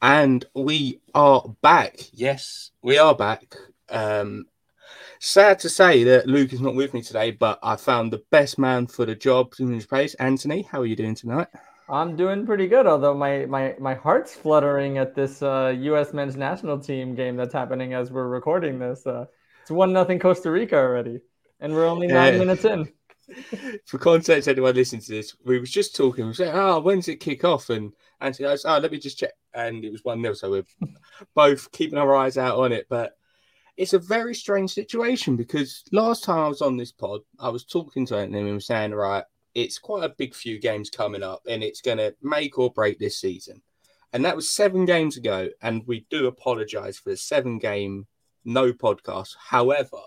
And we are back. Yes, we are back. Um, sad to say that Luke is not with me today, but I found the best man for the job in his place. Anthony, how are you doing tonight? I'm doing pretty good, although my my my heart's fluttering at this uh, U.S. men's national team game that's happening as we're recording this. Uh, it's one nothing Costa Rica already, and we're only nine Yeah. minutes in. For context, anyone listening to this, we was just talking. We said, "Oh, when's it kick off?" And Anthony goes, "Oh, let me just check." And it was one 0 So we're both keeping our eyes out on it. But it's a very strange situation because last time I was on this pod, I was talking to Anthony and were saying, "Right, it's quite a big few games coming up, and it's going to make or break this season." And that was seven games ago, and we do apologise for the seven game no podcast. However,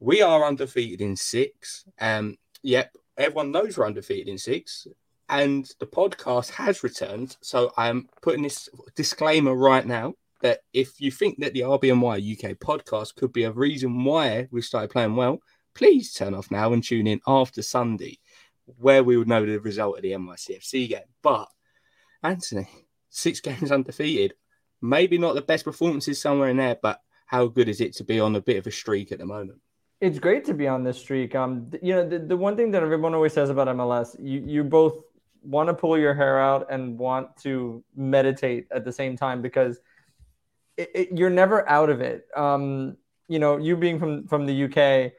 we are undefeated in six. Um, yep, everyone knows we're undefeated in six, and the podcast has returned. So I'm putting this disclaimer right now that if you think that the RBNY UK podcast could be a reason why we started playing well, please turn off now and tune in after Sunday, where we would know the result of the NYCFC game. But Anthony, six games undefeated, maybe not the best performances somewhere in there, but how good is it to be on a bit of a streak at the moment? It's great to be on this streak. Um, you know, the, the one thing that everyone always says about MLS, you you both want to pull your hair out and want to meditate at the same time because it, it, you're never out of it. Um, you know, you being from from the UK,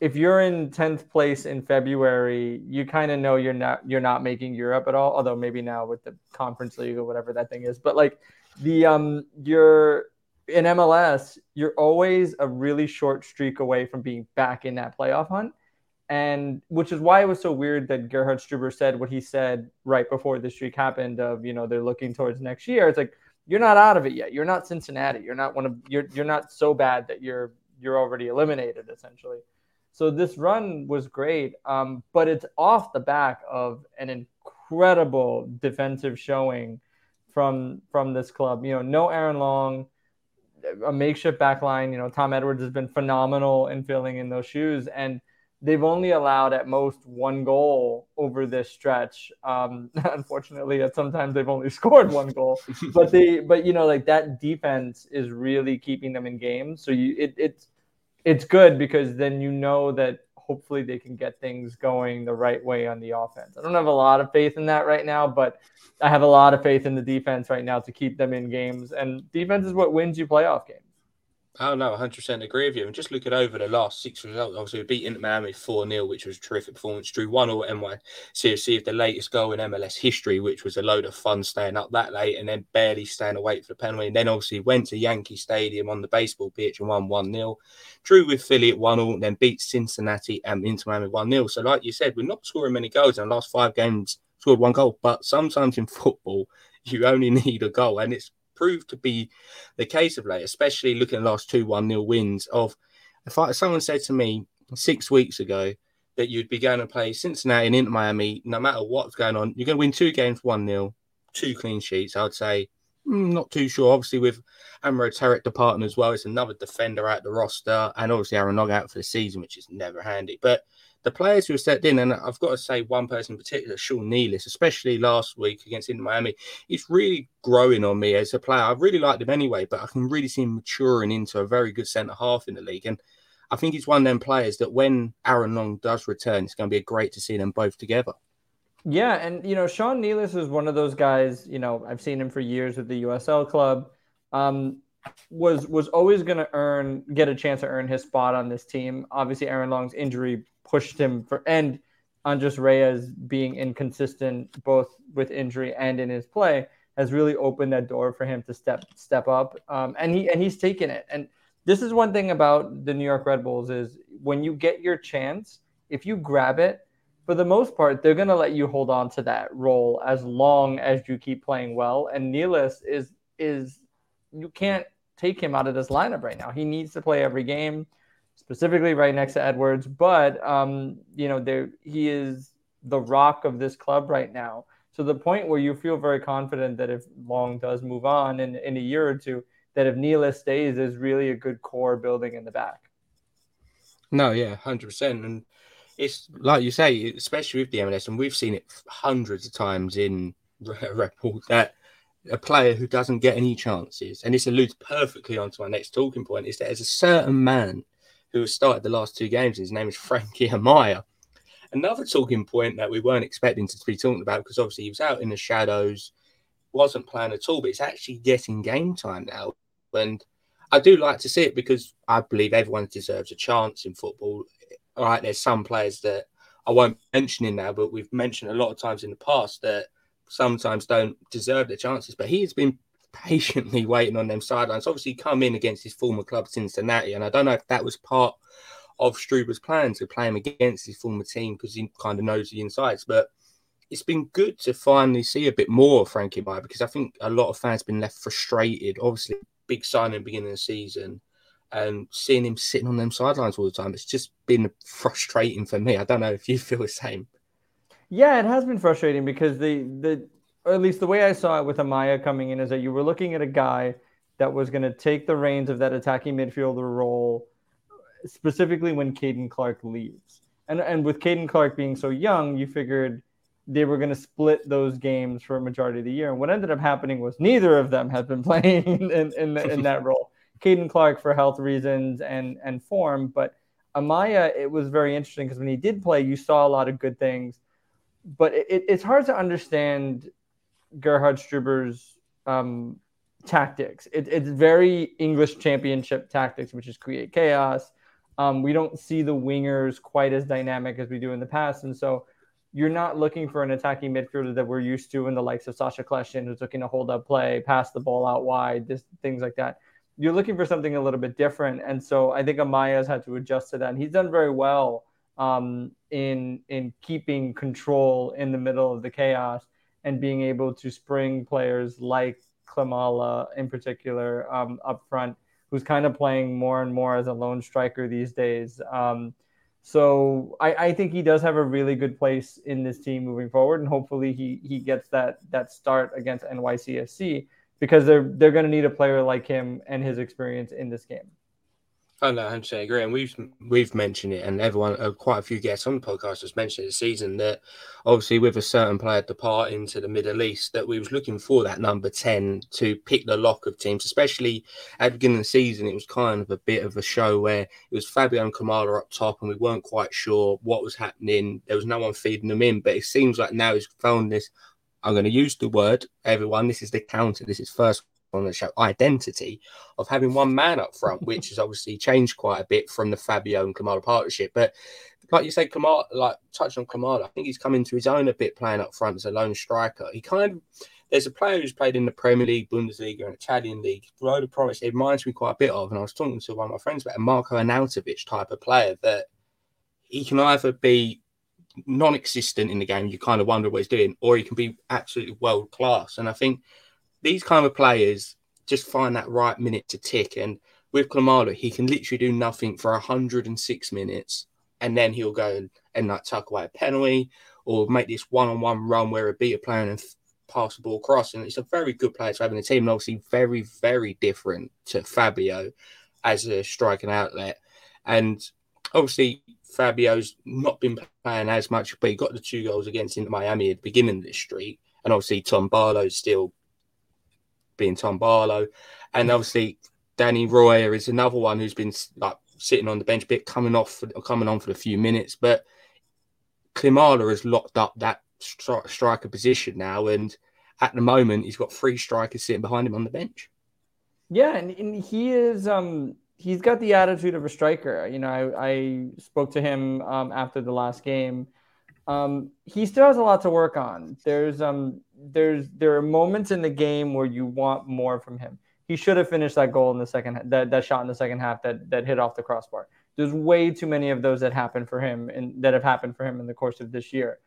if you're in tenth place in February, you kind of know you're not you're not making Europe at all. Although maybe now with the Conference League or whatever that thing is, but like the um, you're in MLS, you're always a really short streak away from being back in that playoff hunt. And which is why it was so weird that Gerhard Struber said what he said right before the streak happened of, you know, they're looking towards next year. It's like, you're not out of it yet. You're not Cincinnati. You're not one of you're you're not so bad that you're you're already eliminated essentially. So this run was great, um, but it's off the back of an incredible defensive showing from from this club. You know, no Aaron Long, a makeshift back line. You know, Tom Edwards has been phenomenal in filling in those shoes, and they've only allowed at most one goal over this stretch. Um, unfortunately, at sometimes they've only scored one goal, but they, but you know, like that defense is really keeping them in games. So you, it, it's, it's good because then you know that hopefully they can get things going the right way on the offense. I don't have a lot of faith in that right now, but I have a lot of faith in the defense right now to keep them in games. And defense is what wins you playoff games. Oh no, 100% agree with you. And just looking over the last six results, obviously we beat Inter Miami 4 0, which was a terrific performance. Drew 1 0 NYCFC of the latest goal in MLS history, which was a load of fun staying up that late and then barely staying awake for the penalty. And then obviously went to Yankee Stadium on the baseball pitch and won 1 0. Drew with Philly at 1 0, then beat Cincinnati and Inter Miami 1 0. So, like you said, we're not scoring many goals in the last five games, scored one goal. But sometimes in football, you only need a goal. And it's proved to be the case of late, especially looking at the last two 1 0 wins. Of if I, someone said to me six weeks ago that you'd be going to play Cincinnati and Inter Miami, no matter what's going on, you're going to win two games 1 0, two clean sheets, I'd say. mm, Not too sure. Obviously, with Amro Tarek departing as well, it's another defender out the roster, and obviously Aaron Long out for the season, which is never handy. But the players who stepped in, and I've got to say one person in particular, Sean Nealis, especially last week against Inter Miami, he's really growing on me as a player. I've really liked him anyway, but I can really see him maturing into a very good centre half in the league. And I think he's one of them players that when Aaron Long does return, it's going to be great to see them both together. Yeah, and you know, Sean Nealis is one of those guys. You know, I've seen him for years with the USL club. Um, was was always going to earn get a chance to earn his spot on this team. Obviously, Aaron Long's injury pushed him for, and Andres Reyes being inconsistent both with injury and in his play has really opened that door for him to step step up. Um, and he and he's taken it. And this is one thing about the New York Red Bulls is when you get your chance, if you grab it, for the most part, they're to let you hold on to that role as long as you keep playing well. And Nealis is is you can't take him out of this lineup right now. He needs to play every game, specifically right next to Edwards. But um, you know, there he is the rock of this club right now. To the point where you feel very confident that if Long does move on in, in a year or two, that if Nealis stays, there's really a good core building in the back. No, yeah, hundred percent, and it's like you say, especially with the MLS, and we've seen it hundreds of times in Bull that a player who doesn't get any chances, and this alludes perfectly onto my next talking point, is that there's a certain man who started the last two games. His name is Frankie Amaya. Another talking point that we weren't expecting to be talking about because obviously he was out in the shadows, wasn't playing at all, but it's actually getting game time now. And I do like to see it because I believe everyone deserves a chance in football. All right, there's some players that I won't mention in now, but we've mentioned a lot of times in the past that sometimes don't deserve their chances. But he has been patiently waiting on them sidelines. Obviously, come in against his former club Cincinnati, and I don't know if that was part of Struber's plan to play him against his former team because he kind of knows the insides. But it's been good to finally see a bit more of Frankie Amaya because I think a lot of fans have been left frustrated. Obviously, big signing beginning of the season and seeing him sitting on them sidelines all the time, it's just been frustrating for me. I don't know if you feel the same. Yeah, it has been frustrating because the the or at least the way I saw it with Amaya coming in is that you were looking at a guy that was going to take the reins of that attacking midfielder role, specifically when Caden Clark leaves. And and with Caden Clark being so young, you figured they were going to split those games for a majority of the year. And what ended up happening was neither of them had been playing in in, in that role. Caden Clark for health reasons and and form, but Amaya, it was very interesting because when he did play, you saw a lot of good things. But it, it's hard to understand Gerhard Struber's um, tactics. It, it's very English championship tactics, which is create chaos. Um, we don't see the wingers quite as dynamic as we do in the past. And so you're not looking for an attacking midfielder that we're used to in the likes of Sacha Kljestan, who's looking to hold up play, pass the ball out wide, this, things like that. You're looking for something a little bit different. And so I think Amaya's had to adjust to that. And he's done very well um, in, in keeping control in the middle of the chaos and being able to spring players like Klimala in particular um, up front, who's kind of playing more and more as a lone striker these days. Um, so I, I, think he does have a really good place in this team moving forward, and hopefully he he gets that that start against NYCFC because they're they're going to need a player like him and his experience in this game. I know, 100 agree. And we've we've mentioned it, and everyone, uh, quite a few guests on the podcast has mentioned it this season that obviously with a certain player departing to the Middle East, that we was looking for that number 10 to pick the lock of teams, especially at the beginning of the season. It was kind of a bit of a show where it was Fabio and Klimala up top, and we weren't quite sure what was happening. There was no one feeding them in, but it seems like now he's found this. I'm going to use the word, everyone. This is the counter. This is first on the show identity of having one man up front, which has obviously changed quite a bit from the Fabio and Klimala partnership. But like you said, Klimala, like touch on Klimala, I think he's come into his own a bit playing up front as a lone striker. He kind of there's a player who's played in the Premier League, Bundesliga, and Italian league. Road of promise. It reminds me quite a bit of, and I was talking to one of my friends about a Marko Arnautovic type of player that he can either be non-existent in the game, you kind of wonder what he's doing, or he can be absolutely world class. And I think these kind of players just find that right minute to tick. And with Klimala, he can literally do nothing for 106 minutes, and then he'll go and, and like tuck away a penalty or make this one-on-one run where a beat a player and pass the ball across. And it's a very good player to have in the team, and obviously very, very different to Fabio as a striking outlet. And obviously, Fabio's not been playing as much, but he got the two goals against Inter Miami at the beginning of the streak. And obviously, Tom Barlow's still being Tom Barlow, and obviously Danny Royer is another one who's been like sitting on the bench, a bit coming off, for, coming on for a few minutes. But Klimala has locked up that stri- striker position now, and at the moment he's got three strikers sitting behind him on the bench. Yeah, and, and he is um he's got the attitude of a striker. You know, I, I spoke to him um, after the last game. Um, he still has a lot to work on. There's um there's there are moments in the game where you want more from him. He should have finished that goal in the second that that shot in the second half that that hit off the crossbar. There's way too many of those that happen for him and that have happened for him in the course of this year.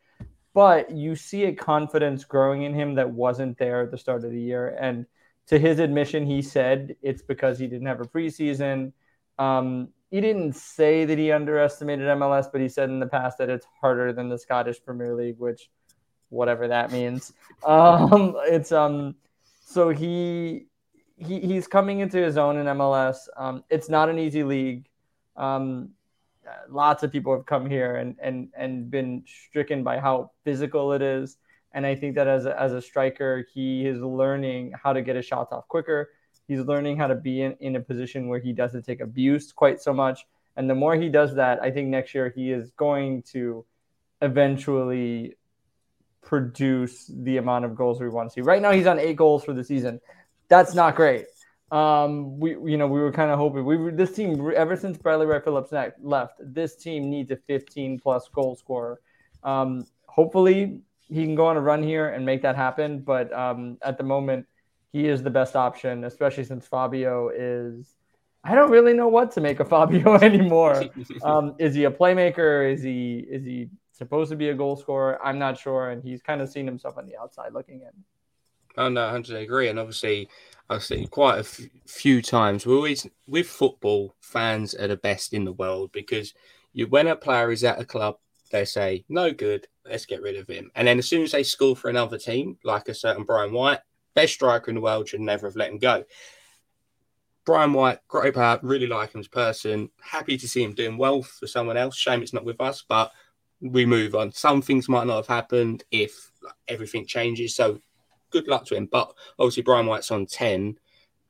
But you see a confidence growing in him that wasn't there at the start of the year. And to his admission, he said it's because he didn't have a preseason. Um, he didn't say that he underestimated MLS, but he said in the past that it's harder than the Scottish Premier League, which whatever that means. Um, it's um, so he he he's coming into his own in MLS. Um, it's not an easy league. Um, lots of people have come here and and and been stricken by how physical it is And I think that as a, as a striker, he is learning how to get his shots off quicker. He's learning how to be in, in a position where he doesn't take abuse quite so much. And the more he does that, I think next year he is going to eventually produce the amount of goals we want to see. Right now, he's on eight goals for the season. That's not great. Um, we you know we were kind of hoping we were this team ever since Bradley Wright Phillips left. This team needs a 15 plus goal scorer. Um, hopefully he can go on a run here and make that happen. But um, at the moment, he is the best option, especially since Fabio is. I don't really know what to make of Fabio anymore. Um, is he a playmaker? Is he is he supposed to be a goal scorer? I'm not sure, and he's kind of seen himself on the outside looking in. Oh no, 100 agree, and obviously I've seen quite a f- few times. We always with football fans are the best in the world because you when a player is at a club, they say no good, let's get rid of him, and then as soon as they score for another team, like a certain Brian White, best striker in the world, should never have let him go. Brian White, great player, really like him as person. Happy to see him doing well for someone else. Shame it's not with us, but we move on. Some things might not have happened if everything changes. So good luck to him. But obviously, Brian White's on 10,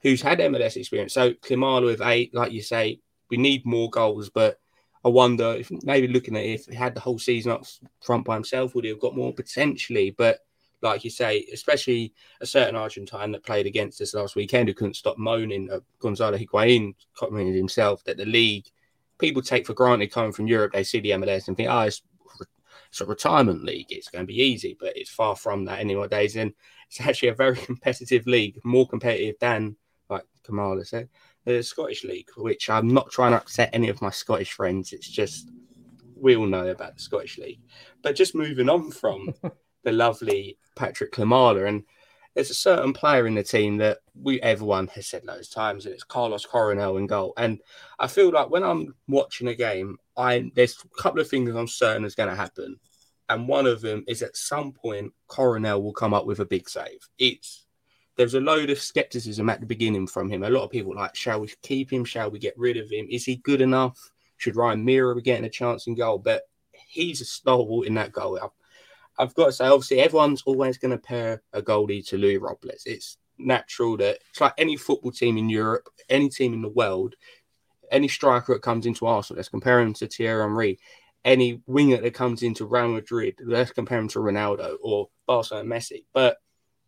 who's had MLS experience. So Klimala with eight, like you say, we need more goals. But I wonder if maybe looking at it, if he had the whole season up front by himself, would he have got more potentially? But like you say, especially a certain Argentine that played against us last weekend who couldn't stop moaning, uh, Gonzalo Higuain commented himself that the league people take for granted coming from Europe, they see the MLS and think, oh, it's, it's a retirement league, it's going to be easy, but it's far from that anyway. And it's actually a very competitive league, more competitive than, like Klimala said, the Scottish League, which I'm not trying to upset any of my Scottish friends. It's just we all know about the Scottish League. But just moving on from the lovely Patryk Klimala, and there's a certain player in the team that we everyone has said loads of times, and it's Carlos Coronel in goal. And I feel like when I'm watching a game, I there's a couple of things I'm certain is going to happen and one of them is at some point Coronel will come up with a big save. It's there's a load of skepticism at the beginning from him. A lot of people like, shall we keep him? Shall we get rid of him? Is he good enough? Should Ryan Meara be getting a chance in goal? But he's a stalwart in that goal. I've, got to say, obviously, everyone's always going to pair a goalie to Luis Robles. It's natural that it's like any football team in Europe, any team in the world, any striker that comes into Arsenal, let's compare him to Thierry Henry any winger that comes into Real Madrid, let's compare him to Ronaldo or Barcelona Messi. But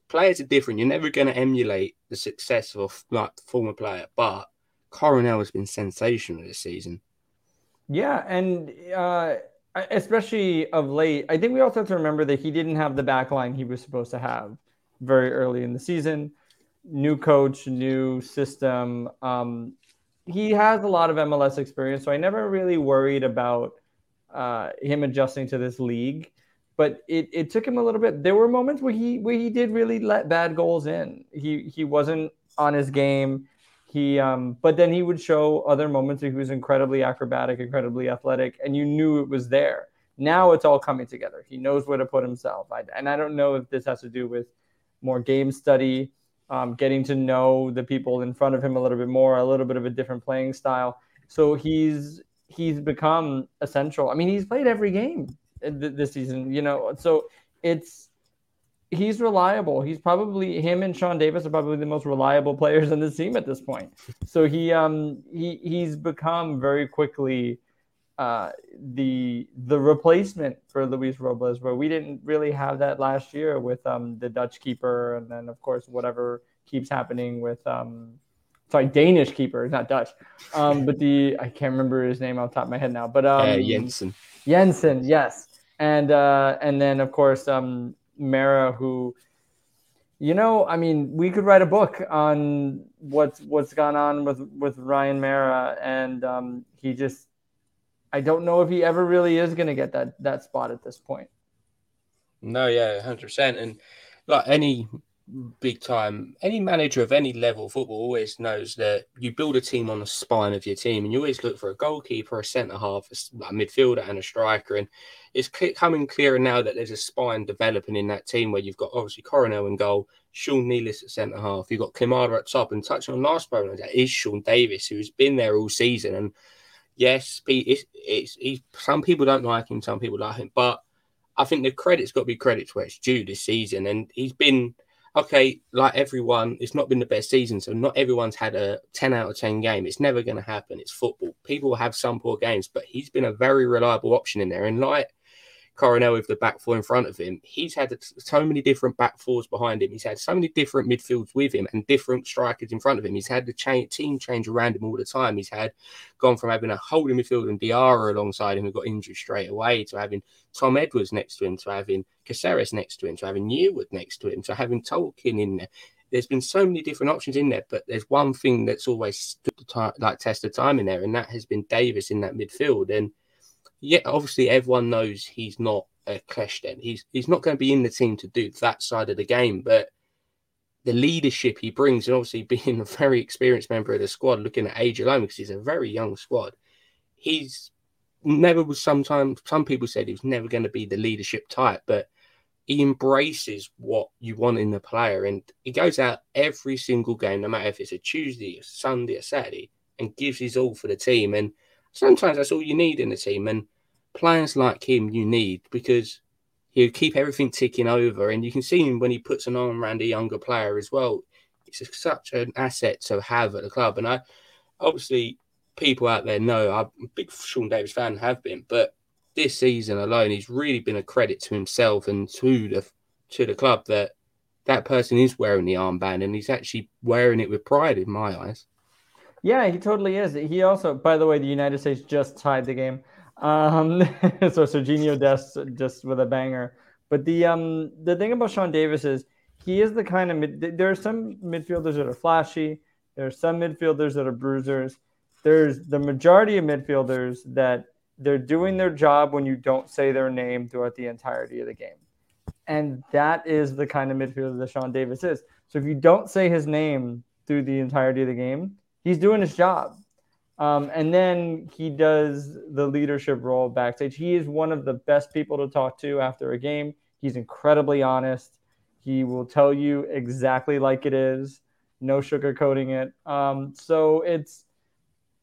players are different. You're never going to emulate the success of like former player. But Coronel has been sensational this season. Yeah, and uh, especially of late, I think we also have to remember that he didn't have the back line he was supposed to have very early in the season. New coach, new system. Um, he has a lot of MLS experience, so I never really worried about uh, him adjusting to this league. But it, it took him a little bit. There were moments where he where he did really let bad goals in. He he wasn't on his game. He um, but then he would show other moments where he was incredibly acrobatic, incredibly athletic, and you knew it was there. Now it's all coming together. He knows where to put himself. I, and I don't know if this has to do with more game study, um, getting to know the people in front of him a little bit more, a little bit of a different playing style. So he's he's become essential. I mean, he's played every game this season, you know, so it's he's reliable. He's probably him and Sean Davis are probably the most reliable players in the team at this point. So he um he he's become very quickly uh, the the replacement for Luis Robles, where we didn't really have that last year with um, the Dutch keeper, and then of course whatever keeps happening with um, sorry, Danish keeper, not Dutch. Um, but the I can't remember his name off the top of my head now. But um, uh, Jensen. Jensen, yes, and uh, and then of course um, Meara, who, you know, I mean, we could write a book on what's what's gone on with with Ryan Meara, and um, he just, I don't know if he ever really is going to get that that spot at this point. No, yeah, hundred percent, and like any big time. Any manager of any level of football always knows that you build a team on the spine of your team, and you always look for a goalkeeper, a centre half, a midfielder, and a striker. And it's coming clearer now that there's a spine developing in that team where you've got obviously Coronel in goal, Sean Nealis at centre half, you've got Klimala at top, and touching on last program, that is Sean Davis, who's been there all season. And yes, it's, it's, it's, some people don't like him, some people like him, but I think the credit's got to be credit where it's due this season. And he's been okay, like everyone, it's not been the best season. So not everyone's had a 10 out of 10 game. It's never going to happen. It's football. People have some poor games, but he's been a very reliable option in there. And like Coronel with the back four in front of him, he's had so many different back fours behind him. He's had so many different midfields with him and different strikers in front of him. He's had the team change around him all the time. He's had gone from having a holding midfield and Diarra alongside him who got injured straight away to having Tom Edwards next to him, to having Casseres next to him, to having Yearwood next to him, to having Tolkin in there. There's been so many different options in there, but there's one thing that's always stood the time, like test of time in there, and that has been Davis in that midfield. And yeah, obviously everyone knows he's not a clash Then He's he's not going to be in the team to do that side of the game, but the leadership he brings, and obviously being a very experienced member of the squad, looking at age alone, because he's a very young squad, he's never was sometimes some people said he was never going to be the leadership type, but he embraces what you want in the player and he goes out every single game, no matter if it's a Tuesday, a Sunday, a Saturday, and gives his all for the team. And sometimes that's all you need in the team. And players like him you need because he'll keep everything ticking over. And you can see him when he puts an arm around a younger player as well. It's such an asset to have at the club. And I obviously people out there know I'm a big Sean Davis fan, have been, but this season alone, he's really been a credit to himself and to the to the club that that person is wearing the armband and he's actually wearing it with pride in my eyes. Yeah, he totally is. He also, by the way, the United States just tied the game. Um, so Sergiño Dest just with a banger. But the um the thing about Sean Davis is he is the kind of mid, there are some midfielders that are flashy. There are some midfielders that are bruisers. There's the majority of midfielders that they're doing their job when you don't say their name throughout the entirety of the game. And that is the kind of midfielder that Sean Davis is. So if you don't say his name through the entirety of the game, he's doing his job. Um, and then he does the leadership role backstage. He is one of the best people to talk to after a game. He's incredibly honest. He will tell you exactly like it is, no sugarcoating it. Um, so it's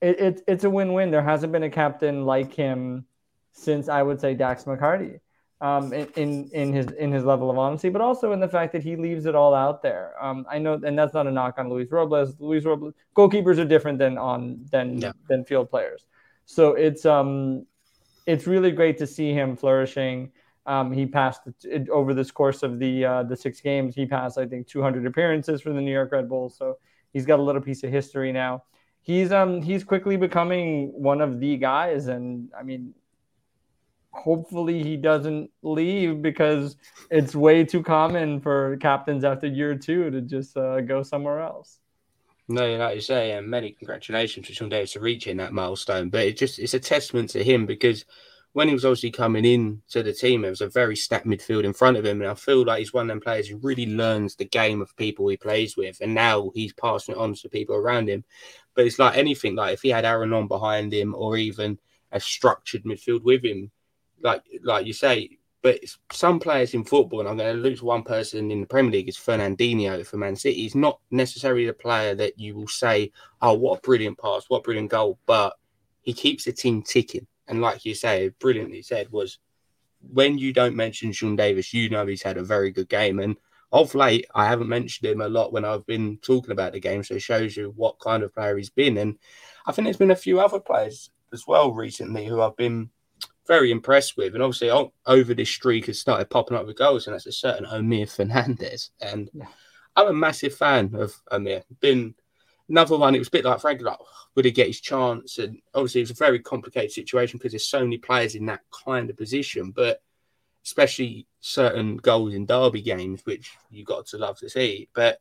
it, it, it's a win-win. There hasn't been a captain like him since I would say Dax McCarty um, in, in his in his level of honesty, but also in the fact that he leaves it all out there. Um, I know, and that's not a knock on Luis Robles. Luis Robles goalkeepers are different than on than yeah. than field players, so it's um it's really great to see him flourishing. Um, he passed it, over this course of the uh, the six games. He passed, I think, 200 appearances for the New York Red Bulls. So he's got a little piece of history now. He's um he's quickly becoming one of the guys, and I mean hopefully he doesn't leave because it's way too common for captains after year two to just uh, go somewhere else. No, like you say, and many congratulations to Sean Davis for reaching that milestone. But it just it's a testament to him because when he was obviously coming in to the team, there was a very stacked midfield in front of him. And I feel like he's one of them players who really learns the game of people he plays with. And now he's passing it on to people around him. But it's like anything, like if he had Aaron on behind him or even a structured midfield with him, like like you say, but some players in football, and I'm going to lose one person in the Premier League, is Fernandinho for Man City. He's not necessarily a player that you will say, oh, what a brilliant pass, what a brilliant goal, but he keeps the team ticking. And like you say, brilliantly said, was when you don't mention Sean Davis, you know he's had a very good game. And of late, I haven't mentioned him a lot when I've been talking about the game. So it shows you what kind of player he's been. And I think there's been a few other players as well recently who I've been very impressed with. And obviously, over this streak has started popping up with goals, and that's a certain Omir Fernandez. And yeah. I'm a massive fan of Omir. Been another one. It was a bit like Frank, like oh, would he get his chance? And obviously, it was a very complicated situation because there's so many players in that kind of position. But especially certain goals in derby games, which you got to love to see. But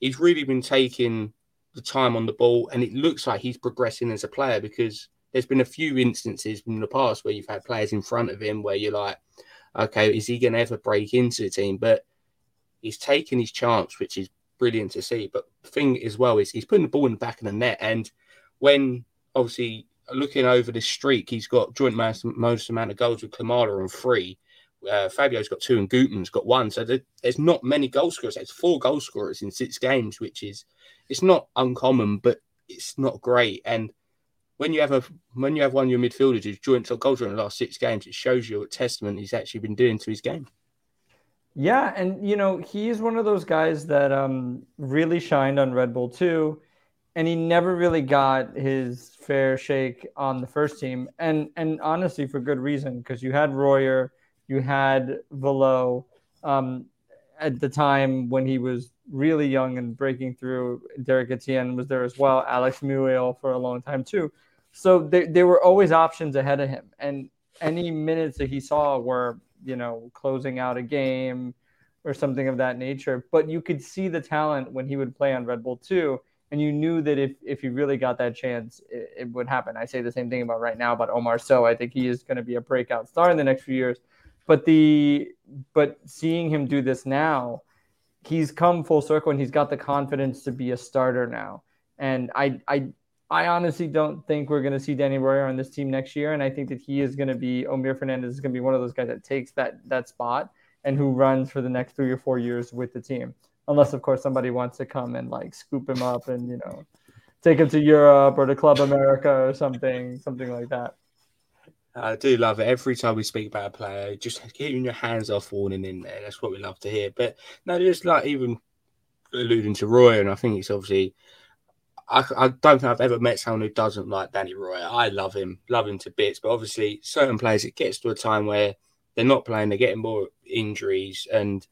he's really been taking the time on the ball, and it looks like he's progressing as a player because there's been a few instances in the past where you've had players in front of him where you're like, okay, is he going to ever break into the team? But he's taken his chance, which is brilliant to see. But the thing as well is he's putting the ball in the back of the net. And when obviously looking over the streak, he's got joint most, most amount of goals with Klimala on three. Uh, Fabio's got two and Gutman's got one. So there, there's not many goal scorers. There's four goal scorers in six games, which is it's not uncommon, but it's not great. And when you have a when you have one of your midfielders who's joint top goals in the last six games, it shows you what testament he's actually been doing to his game. Yeah, and you know he's one of those guys that um, really shined on Red Bull too, and he never really got his fair shake on the first team, and and honestly for good reason because you had Royer, you had Valot, um, at the time when he was really young and breaking through. Derek Etienne was there as well. Alex Muyl for a long time too. So there, there were always options ahead of him, and any minutes that he saw were, you know, closing out a game or something of that nature. But you could see the talent when he would play on Red Bull too, and you knew that if if he really got that chance, it, it would happen. I say the same thing about right now about Omar Sowe. I think he is going to be a breakout star in the next few years. But the but seeing him do this now, he's come full circle and he's got the confidence to be a starter now. And I I I honestly don't think we're going to see Danny Royer on this team next year, and I think that he is going to be Omir Fernandez is going to be one of those guys that takes that that spot and who runs for the next three or four years with the team, unless of course somebody wants to come and like scoop him up and you know take him to Europe or to Club America or something, something like that. I do love it. Every time we speak about a player, just getting your hands off warning in there. That's what we love to hear. But no, just like even alluding to Roy, and I think it's obviously I, I don't think I've ever met someone who doesn't like Danny Royer. I love him, love him to bits. But obviously, certain players, it gets to a time where they're not playing, they're getting more injuries, and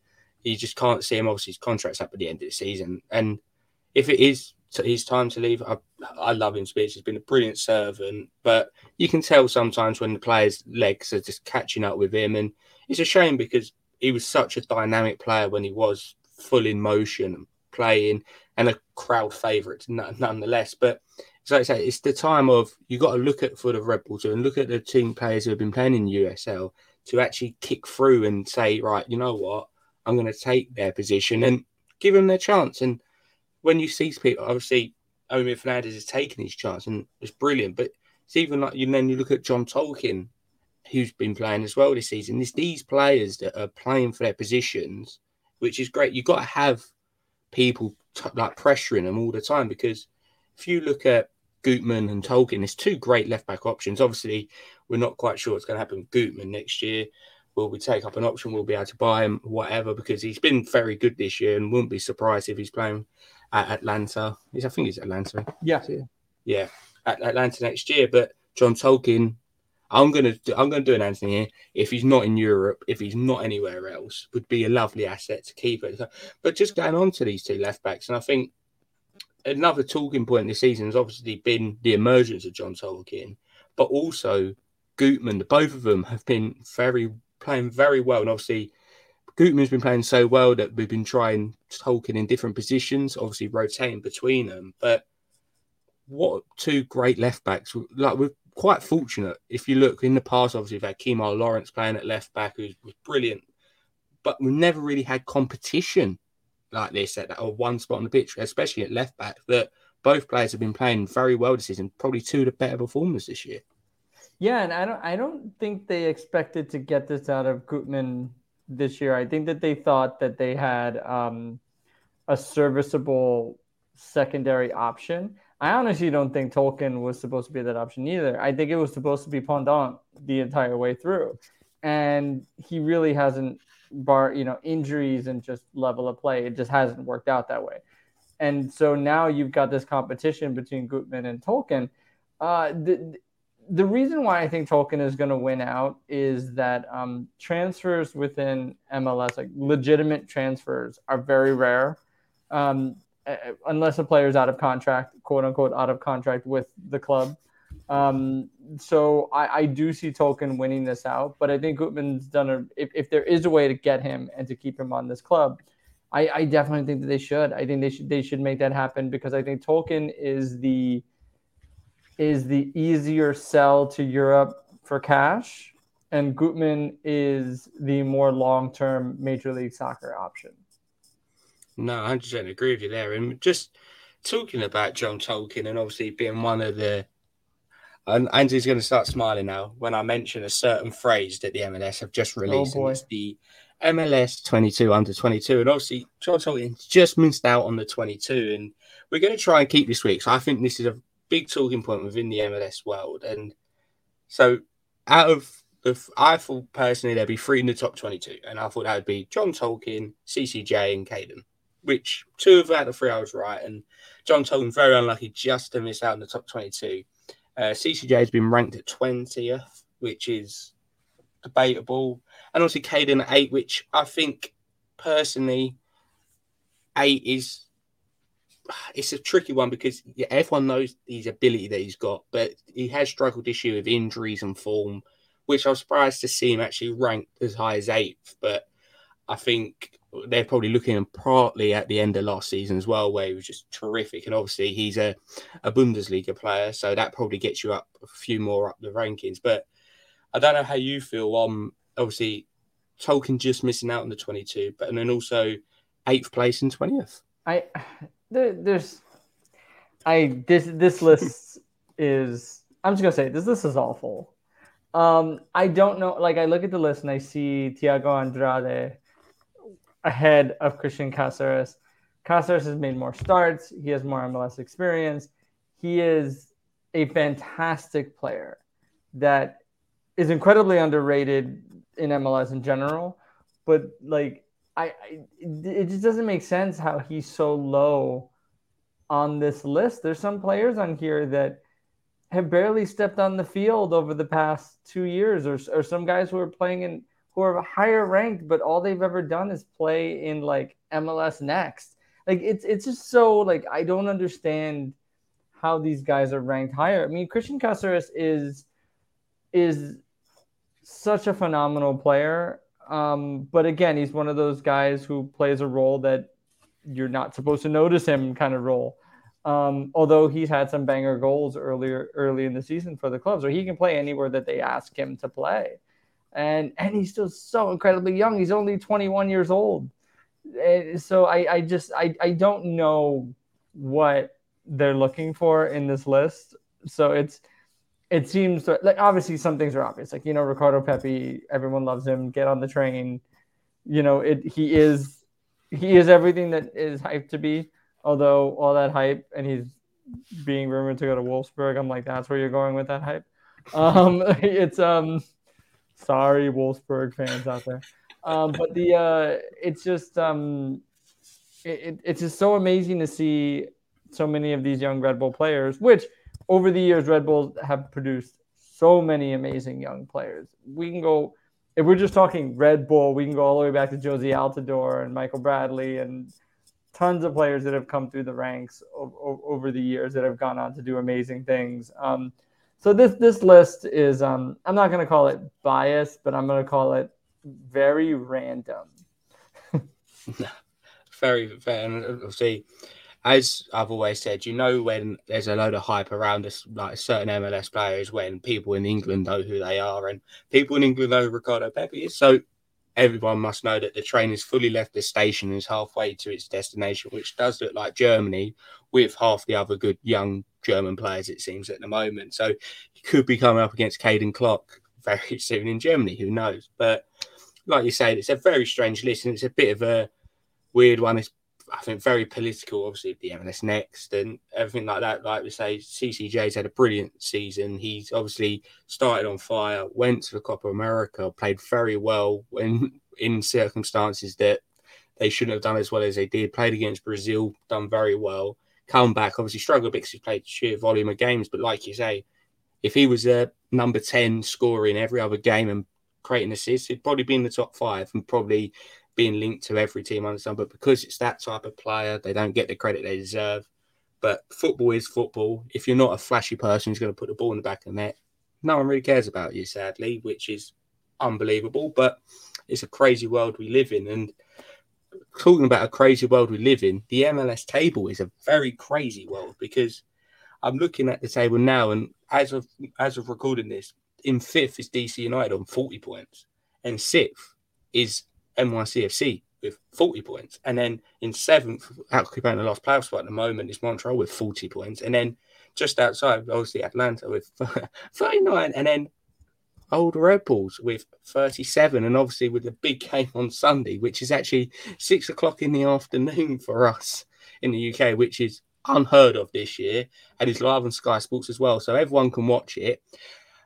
you just can't see him. Obviously, his contract's up at the end of the season. And if it is his time to leave, I, I love him to bits. He's been a brilliant servant. But you can tell sometimes when the players' legs are just catching up with him. And it's a shame because he was such a dynamic player when he was full in motion and playing and a crowd favourite nonetheless. But as I say, it's the time of you got to look at for the Red Bulls and look at the team players who have been playing in USL to actually kick through and say, right, you know what, I'm going to take their position and give them their chance. And when you see people, obviously, Omir Fernandez has taken his chance and it's brilliant. But it's even like you then you look at John Tolkin, who's been playing as well this season. It's these players that are playing for their positions, which is great. You've got to have people t- like pressuring them all the time because if you look at Gutman and Tolkin, there's two great left back options. Obviously, we're not quite sure what's going to happen with Gutman next year. Will we take up an option? We'll be able to buy him, whatever, because he's been very good this year and wouldn't be surprised if he's playing at Atlanta. He's I think he's Atlanta. Yeah. Yeah. At Atlanta next year. But John Tolkin I'm gonna do, I'm gonna do an Anthony here. If he's not in Europe, if he's not anywhere else, would be a lovely asset to keep it. But just going on to these two left backs, and I think another talking point this season has obviously been the emergence of John Tolkin, but also Gutman. Both of them have been very playing very well, and obviously Gutman's been playing so well that we've been trying Tolkin in different positions, obviously rotating between them. But what two great left backs? Like we've quite fortunate. If you look in the past, obviously we've had Kemar Lawrence playing at left back, who was brilliant, but we've never really had competition like this at that or one spot on the pitch, especially at left back. That both players have been playing very well this season, probably two of the better performers this year. Yeah, and I don't I don't think they expected to get this out of Gutman this year. I think that they thought that they had um, a serviceable secondary option. I honestly don't think Tolkin was supposed to be that option either. I think it was supposed to be Pendant the entire way through. And he really hasn't bar, you know, injuries and just level of play. It just hasn't worked out that way. And so now you've got this competition between Gutman and Tolkin. Uh, the, the reason why I think Tolkin is going to win out is that um, transfers within MLS, like legitimate transfers, are very rare. Um, unless a player is out of contract, quote unquote, out of contract with the club. Um, so I, I, do see Tolkin winning this out, but I think Gutman's done a. If, if there is a way to get him and to keep him on this club, I, I definitely think that they should. I think they should they should make that happen because I think Tolkin is the is the easier sell to Europe for cash, and Gutman is the more long term Major League Soccer option. No, I 100% agree with you there. And just talking about John Tolkin and obviously being one of the. And Andy's going to start smiling now when I mention a certain phrase that the MLS have just oh, released. Oh it's the MLS 22 under 22. And obviously, John Tolkin just missed out on the 22. And we're going to try and keep this week. So I think this is a big talking point within the MLS world. And so, out of the, I thought personally there'd be three in the top 22, and I thought that would be John Tolkin, CCJ, and Caden, which two of out of three I was right. And John Tolkin very unlucky just to miss out in the top 22. Uh, CCJ has been ranked at 20th, which is debatable. And also Caden at eight, which I think personally, eight is it's a tricky one because yeah, everyone knows his ability that he's got, but he has struggled this year with injuries and form, which I was surprised to see him actually ranked as high as eighth. But I think they're probably looking partly at the end of last season as well, where he was just terrific. And obviously, he's a, a Bundesliga player, so that probably gets you up a few more up the rankings. But I don't know how you feel on obviously Tolkin just missing out on the 22, but and then also eighth place and 20th. I there, there's I this this list is I'm just gonna say this list is awful. Um, I don't know. Like I look at the list and I see Thiago Andrade ahead of Cristian Casseres. Casseres has made more starts. He has more MLS experience. He is a fantastic player that is incredibly underrated in MLS in general. But like I, I, it just doesn't make sense how he's so low on this list. There's some players on here that have barely stepped on the field over the past two years, or, or some guys who are playing in who are higher ranked, but all they've ever done is play in like MLS Next. Like it's it's just so like I don't understand how these guys are ranked higher. I mean, Cristian Casseres is is such a phenomenal player. Um, but again, he's one of those guys who plays a role that you're not supposed to notice him kind of role. Um, although he's had some banger goals earlier early in the season for the clubs, or he can play anywhere that they ask him to play. And and he's still so incredibly young. He's only 21 years old. And so I, I just I, I don't know what they're looking for in this list. So it's it seems like obviously some things are obvious. Like you know, Ricardo Pepi, everyone loves him. Get on the train. You know, it he is he is everything that is hyped to be. Although all that hype and he's being rumored to go to Wolfsburg, I'm like, that's where you're going with that hype. Um, it's um, sorry, Wolfsburg fans out there. Um, but the uh, it's just um, it, it, it's just so amazing to see so many of these young Red Bull players, which over the years, Red Bulls have produced so many amazing young players. We can go, if we're just talking Red Bull, we can go all the way back to Jozy Altidore and Michael Bradley and tons of players that have come through the ranks o- over the years that have gone on to do amazing things. Um, so this this list is um, I'm not going to call it biased, but I'm going to call it very random. very fair, and see as I've always said, you know when there's a load of hype around us, like certain MLS players, when people in England know who they are, and people in England know Ricardo Pepi is. So everyone must know that the train has fully left the station and is halfway to its destination, which does look like Germany, with half the other good young German players, it seems, at the moment. So he could be coming up against Caden Clark very soon in Germany, who knows? But like you said, it's a very strange list, and it's a bit of a weird one. It's I think very political, obviously, the MLS next and everything like that. Like we say, CCJ's had a brilliant season. He's obviously started on fire, went to the Copa America, played very well when in circumstances that they shouldn't have done as well as they did. Played against Brazil, done very well. Come back, obviously struggled because he played sheer volume of games. But like you say, if he was a number 10 scorer in every other game and creating assists, he'd probably be in the top five and probably being linked to every team under some, but because it's that type of player, they don't get the credit they deserve. But football is football. If you're not a flashy person who's going to put the ball in the back of the net, no one really cares about you, sadly, which is unbelievable. But it's a crazy world we live in. And talking about a crazy world we live in, the MLS table is a very crazy world because I'm looking at the table now, and as of as of recording this, in fifth is DC United on 40 points, and sixth is NYCFC with 40 points. And then in seventh, occupying the last playoff spot at the moment is Montreal with 40 points. And then just outside, obviously, Atlanta with 39. And then old Red Bulls with 37. And obviously, with the big game on Sunday, which is actually six o'clock in the afternoon for us in the UK, which is unheard of this year and is live on Sky Sports as well, so everyone can watch it.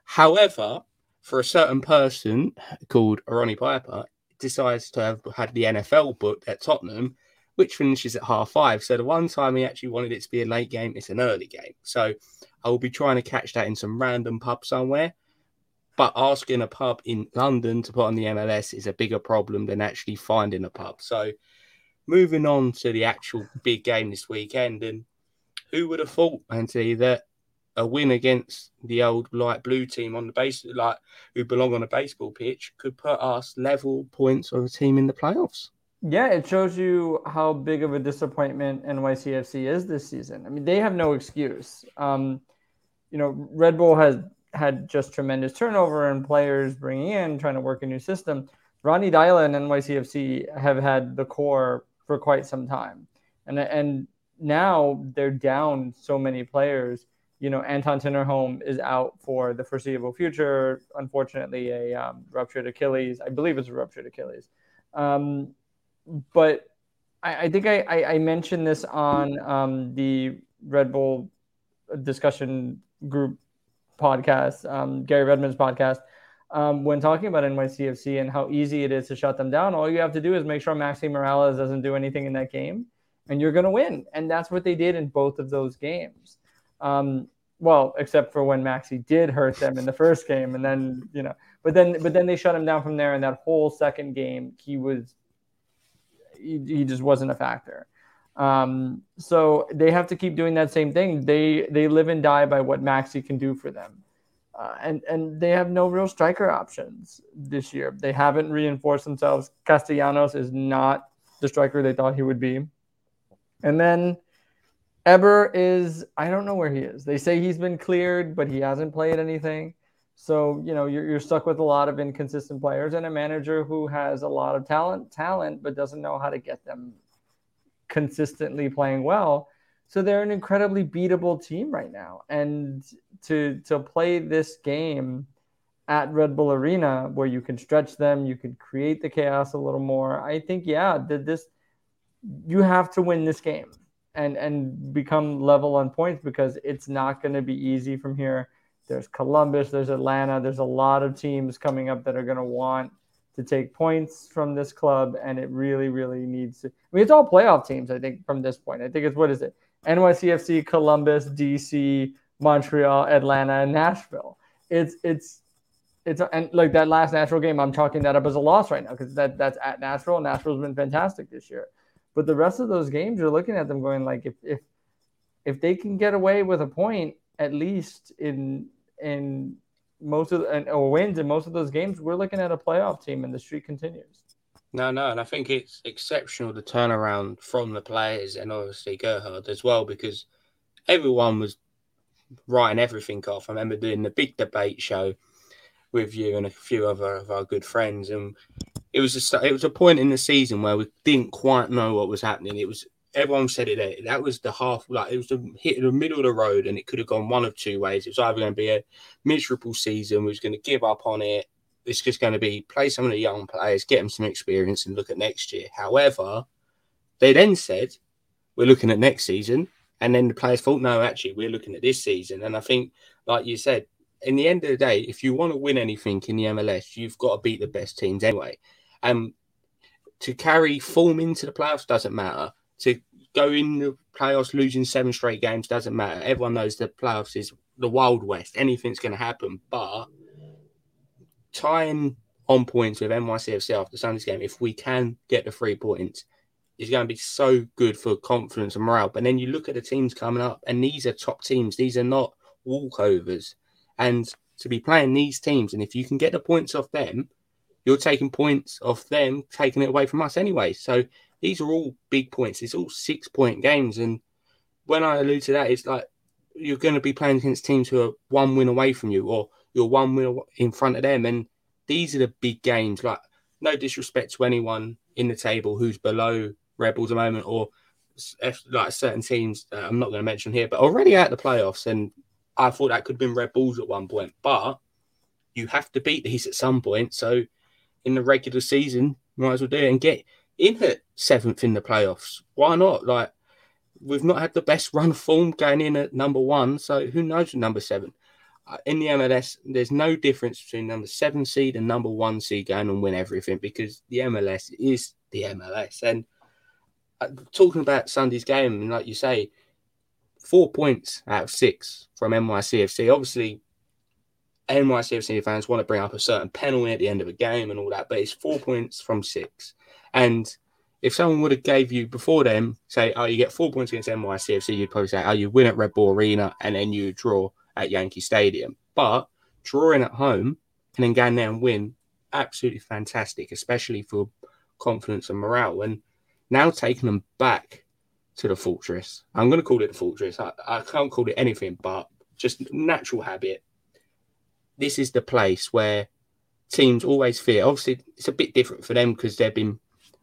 However, for a certain person called Ronnie Piper, decides to have had the NFL booked at Tottenham, which finishes at half five. So the one time he actually wanted it to be a late game, it's an early game. So I will be trying to catch that in some random pub somewhere. But asking a pub in London to put on the MLS is a bigger problem than actually finding a pub. So moving on to the actual big game this weekend, and who would have thought, Anthony, that a win against the old light blue team on the base, like who belong on a baseball pitch, could put us level points of a team in the playoffs. Yeah, it shows you how big of a disappointment NYCFC is this season. I mean, they have no excuse. Um, you know, Red Bull has had just tremendous turnover and players bringing in, trying to work a new system. Ronny Deila and NYCFC have had the core for quite some time, and and now they're down so many players you know, Anton Tinnerholm is out for the foreseeable future. Unfortunately, a um, ruptured Achilles. I believe it's a ruptured Achilles. Um, but I, I think I, I, I, mentioned this on um, the Red Bull discussion group podcast, um, Gary Redmond's podcast. Um, when talking about NYCFC and how easy it is to shut them down, all you have to do is make sure Maxi Morales doesn't do anything in that game, and you're going to win. And that's what they did in both of those games. Um, well, except for when Maxi did hurt them in the first game, and then you know, but then but then they shut him down from there. And that whole second game, he was he, he just wasn't a factor. Um, so they have to keep doing that same thing. They they live and die by what Maxi can do for them, uh, and and they have no real striker options this year. They haven't reinforced themselves. Castellanos is not the striker they thought he would be, and then Heber is I don't know where he is. They say he's been cleared, but he hasn't played anything. So you know you're, you're stuck with a lot of inconsistent players and a manager who has a lot of talent, talent, but doesn't know how to get them consistently playing well. So they're an incredibly beatable team right now, and to to play this game at Red Bull Arena where you can stretch them, you can create the chaos a little more. I think yeah, that this you have to win this game and and become level on points because it's not going to be easy from here. There's Columbus, there's Atlanta, there's a lot of teams coming up that are going to want to take points from this club, and it really, really needs to. I mean, it's all playoff teams. I think from this point, I think it's what is it? NYCFC, Columbus, DC, Montreal, Atlanta, and Nashville. It's it's it's and like that last Nashville game, I'm chalking that up as a loss right now because that that's at Nashville. Nashville's been fantastic this year. But the rest of those games, you're looking at them going like, if if if they can get away with a point at least in in most of and wins in most of those games, we're looking at a playoff team, and the streak continues. No, no, and I think it's exceptional the turnaround from the players and obviously Gerhard as well because everyone was writing everything off. I remember doing the big debate show with you and a few other of our good friends, and it was a, it was a point in the season where we didn't quite know what was happening. It was everyone said it there. That was the half like it was the hit in the middle of the road, and it could have gone one of two ways. It was either going to be a miserable season, we was going to give up on it. It's just going to be play some of the young players, get them some experience, and look at next year. However, they then said we're looking at next season, and then the players thought, no, actually, we're looking at this season. And I think, like you said, in the end of the day, if you want to win anything in the MLS, you've got to beat the best teams anyway. Um, to carry form into the playoffs doesn't matter. To go in the playoffs losing seven straight games doesn't matter. Everyone knows the playoffs is the Wild West. Anything's going to happen. But tying on points with NYCFC after Sunday's game, if we can get the three points, is going to be so good for confidence and morale. But then you look at the teams coming up, and these are top teams. These are not walkovers. And to be playing these teams, and if you can get the points off them, you're taking points off them, taking it away from us anyway. So these are all big points. It's all six point games. And when I allude to that, it's like you're going to be playing against teams who are one win away from you or you're one win in front of them. And these are the big games. Like, no disrespect to anyone in the table who's below Rebels at the moment or like certain teams I'm not going to mention here, but already out the playoffs. And I thought that could have been Red Bulls at one point. But you have to beat these at some point. So in the regular season, might as well do it and get in at seventh in the playoffs. Why not? Like we've not had the best run form going in at number one. So who knows number seven? Uh, in the MLS, there's no difference between number seven seed and number one seed going and win everything because the MLS is the MLS. And uh, talking about Sunday's game, and like you say, four points out of six from NYCFC. Obviously, NYCFC fans want to bring up a certain penalty at the end of a game and all that, but it's four points from six. And if someone would have gave you before them, say, oh, you get four points against NYCFC, you'd probably say, oh, you win at Red Bull Arena and then you draw at Yankee Stadium. But drawing at home and then going there and win, absolutely fantastic, especially for confidence and morale. And now taking them back to the fortress. I'm going to call it the fortress. I, I can't call it anything but just natural habit. This is the place where teams always fear. Obviously, it's a bit different for them because they've been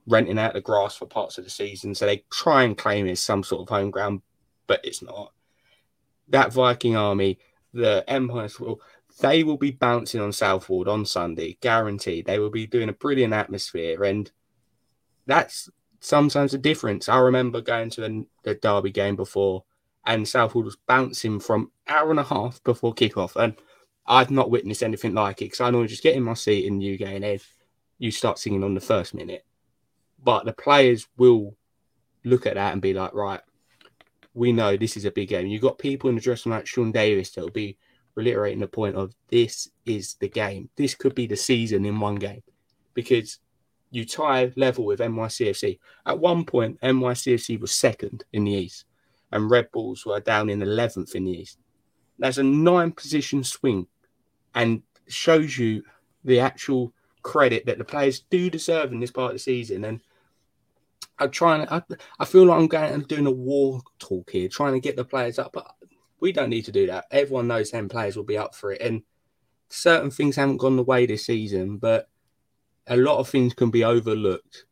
renting out the grass for parts of the season. So they try and claim it's some sort of home ground, but it's not. That Viking army, the Empire, they will be bouncing on South Ward on Sunday, guaranteed. They will be doing a brilliant atmosphere. And that's sometimes a difference. I remember going to the, the Derby game before, and South Ward was bouncing from hour and a half before kickoff, and I've not witnessed anything like it because I normally just get in my seat in you and then you start singing on the first minute. But the players will look at that and be like, right, we know this is a big game. You've got people in the dressing room like Sean Davis that'll be reiterating the point of this is the game. This could be the season in one game because you tie level with NYCFC. At one point, NYCFC was second in the East, and Red Bulls were down in 11th in the East. That's a nine position swing and shows you the actual credit that the players do deserve in this part of the season. And I'm trying I, I feel like I'm going and doing a war talk here, trying to get the players up, but we don't need to do that. Everyone knows 10 players will be up for it. And certain things haven't gone the way this season, but a lot of things can be overlooked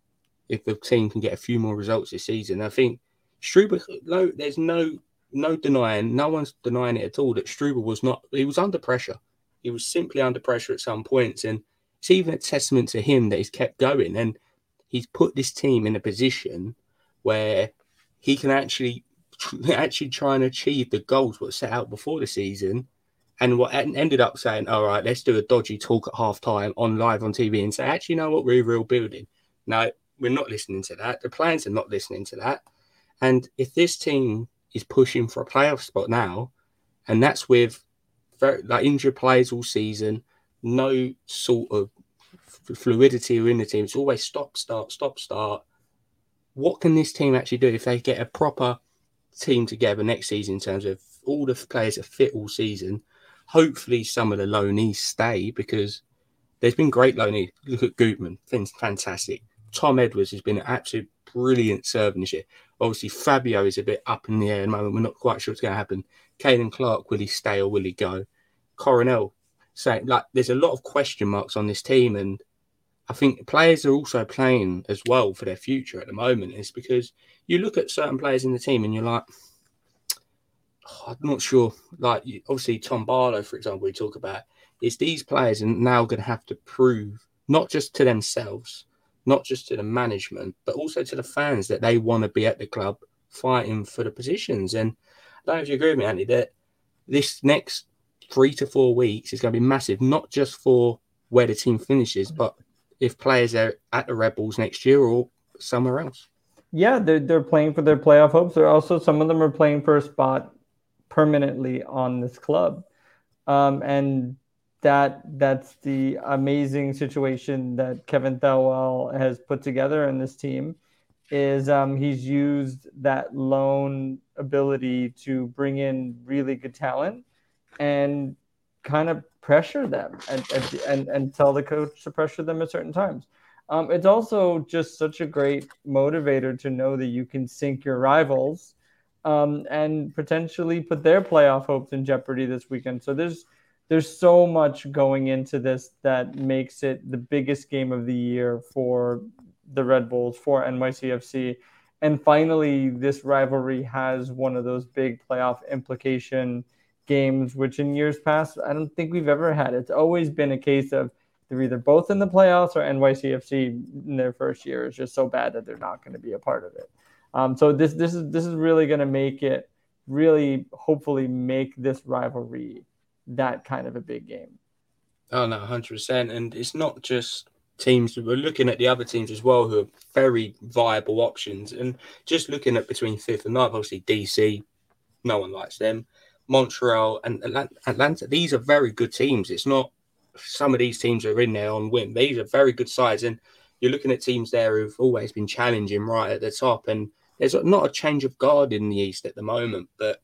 if the team can get a few more results this season. I think Struber, no, there's no no denying, no one's denying it at all that Struber was not. He was under pressure. He was simply under pressure at some points, and it's even a testament to him that he's kept going and he's put this team in a position where he can actually actually try and achieve the goals what set out before the season and what ended up saying, all right, let's do a dodgy talk at half time on live on TV and say, actually, you know what, we're real building. No, we're not listening to that. The players are not listening to that. And if this team is pushing for a playoff spot now, and that's with very, like injured players all season, no sort of fluidity within the team. It's always stop, start, stop, start. What can this team actually do if they get a proper team together next season in terms of all the players are fit all season? Hopefully, some of the loanees stay because there's been great loanees. Look at Gutman, fantastic. Tom Edwards has been an absolute brilliant servant this year. Obviously, Fabio is a bit up in the air at the moment. We're not quite sure what's going to happen. Caden Clark, will he stay or will he go? Coronel, saying like there's a lot of question marks on this team, and I think players are also playing as well for their future at the moment. Is because you look at certain players in the team and you're like, oh, I'm not sure. Like obviously Tom Barlow, for example, we talk about is these players are now going to have to prove not just to themselves, not just to the management, but also to the fans that they want to be at the club fighting for the positions. And I don't know if you agree with me, Andy, that this next three to four weeks is going to be massive, not just for where the team finishes, but if players are at the Rebels next year or somewhere else. Yeah, they're, they're playing for their playoff hopes. They're also, some of them are playing for a spot permanently on this club. Um, and that that's the amazing situation that Kevin Thelwell has put together in this team is um, he's used that loan ability to bring in really good talent and kind of pressure them and, and, and, and tell the coach to pressure them at certain times. Um, it's also just such a great motivator to know that you can sink your rivals um, and potentially put their playoff hopes in jeopardy this weekend. So there's there's so much going into this that makes it the biggest game of the year for the Red Bulls for NYCFC. And finally, this rivalry has one of those big playoff implication games, which in years past I don't think we've ever had. It's always been a case of they're either both in the playoffs or NYCFC in their first year is just so bad that they're not going to be a part of it. Um, so this this is this is really going to make it really hopefully make this rivalry that kind of a big game. Oh no, hundred percent, and it's not just teams. We're looking at the other teams as well who are very viable options, and just looking at between fifth and ninth, obviously DC, no one likes them. Montreal and Atlanta, these are very good teams. It's not some of these teams are in there on win. These are very good sides, and you're looking at teams there who've always been challenging right at the top. And there's not a change of guard in the East at the moment, but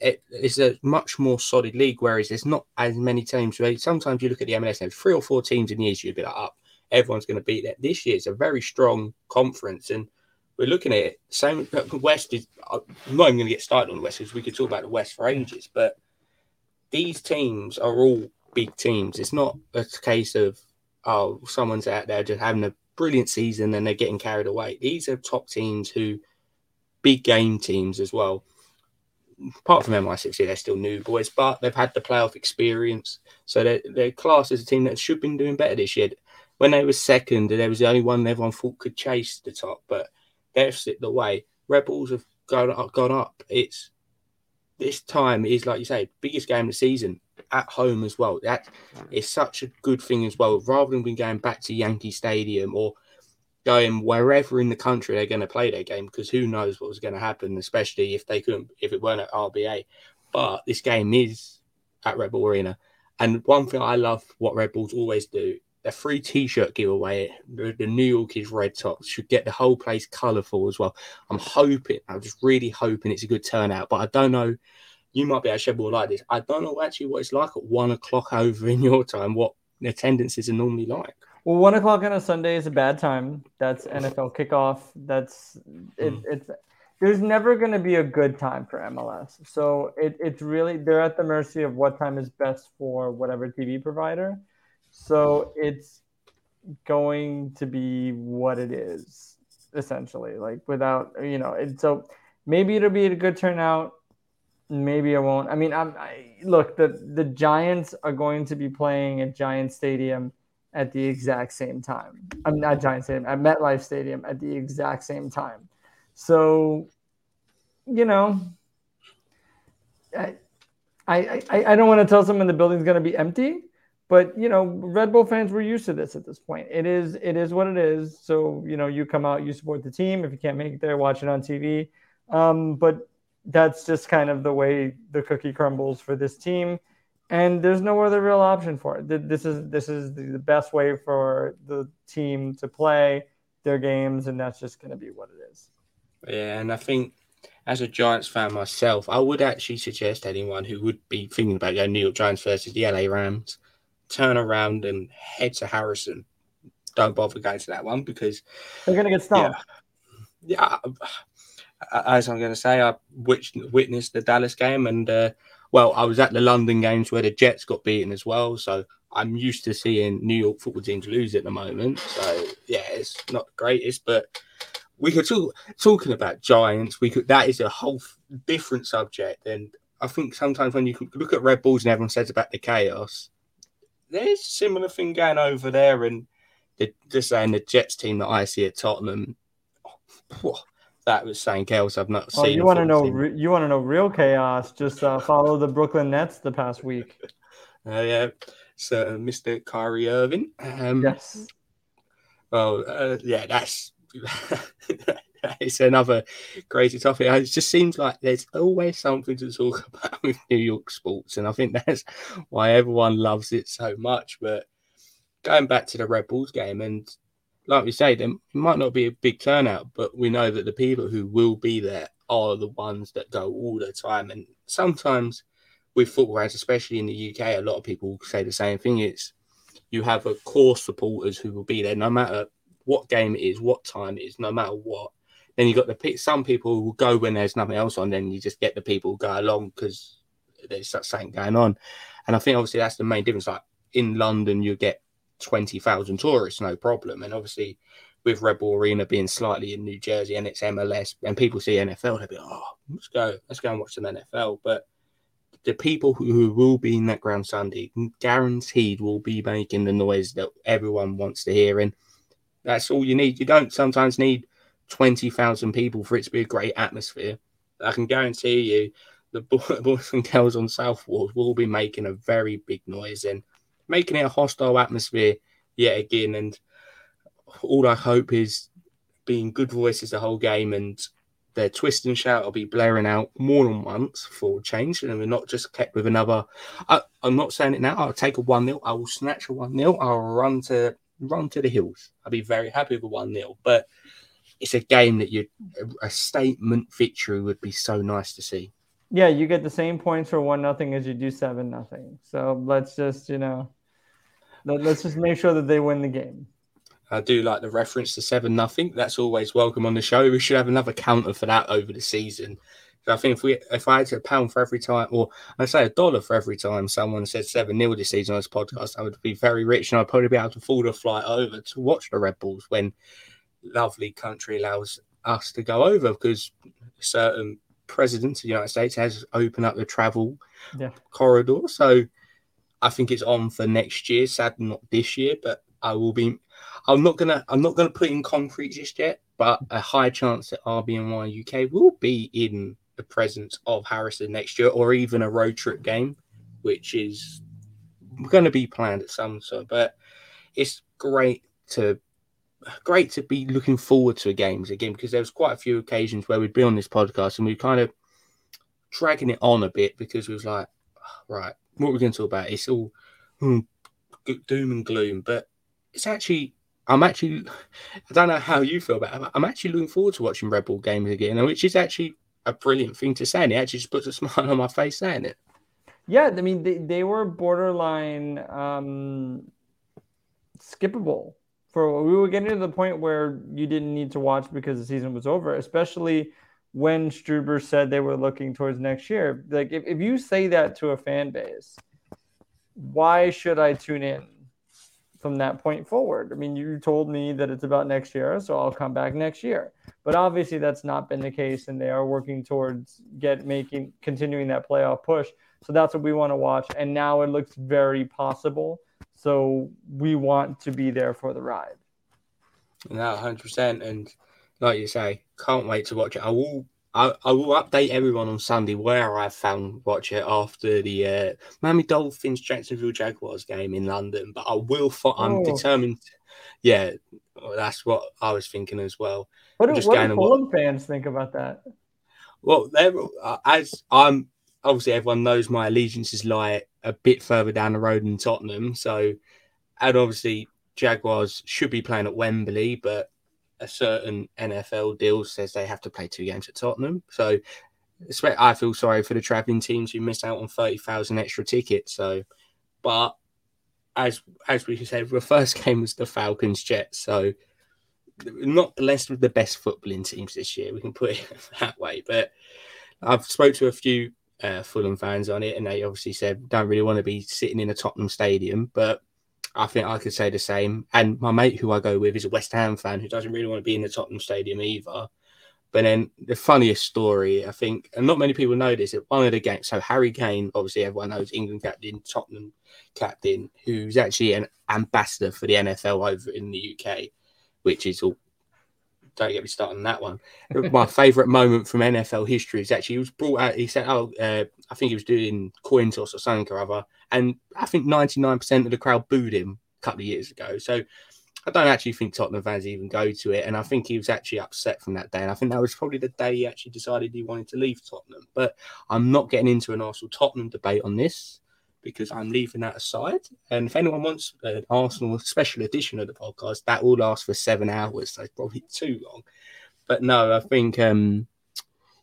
it is a much more solid league. Whereas there's not as many teams. Right? Sometimes you look at the MLS, and three or four teams in the East, you'd be like, up, oh, everyone's going to beat that. This year it's a very strong conference, and we're looking at it. Same West is. Uh, I'm not even going to get started on the West because we could talk about the West for ages, but these teams are all big teams. It's not a case of oh, someone's out there just having a brilliant season and they're getting carried away. These are top teams who big game teams as well. Apart from MI60, they're still new boys, but they've had the playoff experience. So they're, they're classed as a team that should have been doing better this year. When they were second, they was the only one everyone thought could chase the top, but they've slipped away. Rebels have gone up, gone up. It's this time is like you say, biggest game of the season at home as well. That is such a good thing as well. Rather than going back to Yankee Stadium or going wherever in the country they're going to play their game, because who knows what was going to happen, especially if they couldn't, if it weren't at RBA. But this game is at Red Bull Arena, and one thing I love what Red Bulls always do. The free T-shirt giveaway, the, the New York's red tops should get the whole place colourful as well. I'm hoping, I'm just really hoping it's a good turnout, but I don't know you might be able to shed more like this. I don't know actually what it's like at one o'clock over in your time, what attendances are normally like. Well, one o'clock on a Sunday is a bad time. That's NFL kickoff. That's it, mm. it's there's never going to be a good time for MLS. So it, it's really they're at the mercy of what time is best for whatever TV provider. So it's going to be what it is essentially, like without you know. It, so maybe it'll be a good turnout maybe it won't. I mean, I'm I, look the the Giants are going to be playing at Giant Stadium at the exact same time. I'm not Giant Stadium at MetLife Stadium at the exact same time. So, you know, I I I, I don't want to tell someone the building's going to be empty. But you know, Red Bull fans were used to this at this point. It is it is what it is. So you know, you come out, you support the team. If you can't make it there, watch it on TV. Um, but that's just kind of the way the cookie crumbles for this team and there's no other real option for it this is this is the best way for the team to play their games and that's just going to be what it is yeah and i think as a giants fan myself i would actually suggest anyone who would be thinking about going new york giants versus the la rams turn around and head to harrison don't bother going to that one because they're going to get stomped yeah, yeah as I'm going to say, I witnessed the Dallas game, and uh, well, I was at the London games where the Jets got beaten as well. So I'm used to seeing New York football teams lose at the moment. So yeah, it's not the greatest, but we could talk talking about Giants. We could that is a whole different subject, and I think sometimes when you look at Red Bulls and everyone says about the chaos, there's a similar thing going over there, and just saying the Jets team that I see at Tottenham. Oh, that was saying chaos I've not oh, seen. You want to know? Re- you want to know real chaos? Just uh, follow the Brooklyn Nets the past week. Uh, yeah, so uh, Mr. Kyrie Irving. Um, yes. Well, uh, yeah, that's it's another crazy topic. It just seems like there's always something to talk about with New York sports, and I think that's why everyone loves it so much. But going back to the Red Bulls game, and like we say, there might not be a big turnout, but we know that the people who will be there are the ones that go all the time. And sometimes with football fans, especially in the UK, a lot of people say the same thing. It's you have a core supporters who will be there no matter what game it is, what time it is, no matter what. Then you got the some people will go when there's nothing else on. Then you just get the people go along because there's something going on. And I think obviously that's the main difference. Like in London, you get 20,000 tourists, no problem. And obviously, with Red Bull Arena being slightly in New Jersey and it's MLS, and people see NFL, they'll be, oh, let's go, let's go and watch some NFL. But the people who will be in that ground Sunday, guaranteed, will be making the noise that everyone wants to hear. And that's all you need. You don't sometimes need 20,000 people for it to be a great atmosphere. I can guarantee you the boys and girls on South Ward will be making a very big noise and making it a hostile atmosphere yet again. And all I hope is being good voices the whole game and their twist and shout will be blaring out more than once for change, and we're not just kept with another. I, am not saying it now. I'll take a one 0 I will snatch a one 0 I'll run to run to the hills. I'll be very happy with a one 0 But it's a game that you a statement victory would be so nice to see. Yeah, you get the same points for one nothing as you do seven nothing. So let's just you know, let, let's just make sure that they win the game. I do like the reference to seven nothing. That's always welcome on the show. We should have another counter for that over the season. So I think if we if I had to a pound for every time, or I say a dollar for every time someone said seven nil this season on this podcast, I would be very rich, and I'd probably be able to afford a flight over to watch the Red Bulls when lovely country allows us to go over because certain president of the United States has opened up the travel yeah. corridor. So I think it's on for next year. Sadly, not this year, but I will be. I'm not gonna. I'm not gonna put in concrete just yet, but a high chance that RBNY UK will be in the presence of Harrison next year, or even a road trip game, which is going to be planned at some sort. But it's great to great to be looking forward to games again because there was quite a few occasions where we'd be on this podcast and we kind of dragging it on a bit because we was like, right, what we're we going to talk about? It's all hmm, doom and gloom, but it's actually I'm actually I don't know how you feel about it. I'm actually looking forward to watching Red Bull games again, which is actually a brilliant thing to say. And it actually just puts a smile on my face saying it. Yeah, I mean they, they were borderline um skippable for we were getting to the point where you didn't need to watch because the season was over, especially when Struber said they were looking towards next year. Like if, if you say that to a fan base, why should I tune in from that point forward? I mean, you told me that it's about next year, so I'll come back next year. But obviously that's not been the case and they are working towards get making continuing that playoff push. So that's what we want to watch. And now it looks very possible so we want to be there for the ride. No, hundred percent. And like you say, can't wait to watch it. I will. I, I will update everyone on Sunday where I found watch it after the uh, Miami Dolphins Jacksonville Jaguars game in London. But I will. Fo- I'm oh. determined. Yeah, that's what I was thinking as well. What do, what do Fulham fans think about that? Well, they're uh, as I'm obviously everyone knows my allegiances lie a bit further down the road in Tottenham. So, and obviously Jaguars should be playing at Wembley, but a certain NFL deal says they have to play two games at Tottenham. So, I feel sorry for the travelling teams who miss out on thirty thousand extra tickets. So, but as as we said, the first game was the Falcons Jets. So, not blessed with the best footballing teams this year. We can put it that way. But I've spoke to a few uh, Fulham fans on it, and they obviously said don't really want to be sitting in a Tottenham stadium. But I think I could say the same. And my mate who I go with is a West Ham fan who doesn't really want to be in the Tottenham stadium either. But then the funniest story, I think, and not many people know this, at one of the games, so Harry Kane, obviously everyone knows England captain, Tottenham captain, who's actually an ambassador for the NFL over in the UK, which is all don't get me started on that one. My favourite moment from NFL history is actually he was brought out. He said, "Oh, uh, I think he was doing coin toss or something or other," and I think ninety nine percent of the crowd booed him a couple of years ago. So I don't actually think Tottenham fans even go to it, and I think he was actually upset from that day. And I think that was probably the day he actually decided he wanted to leave Tottenham. But I'm not getting into an Arsenal Tottenham debate on this because I'm leaving that aside. And if anyone wants an Arsenal special edition of the podcast, that will last for seven hours, so probably too long. But no, I think um,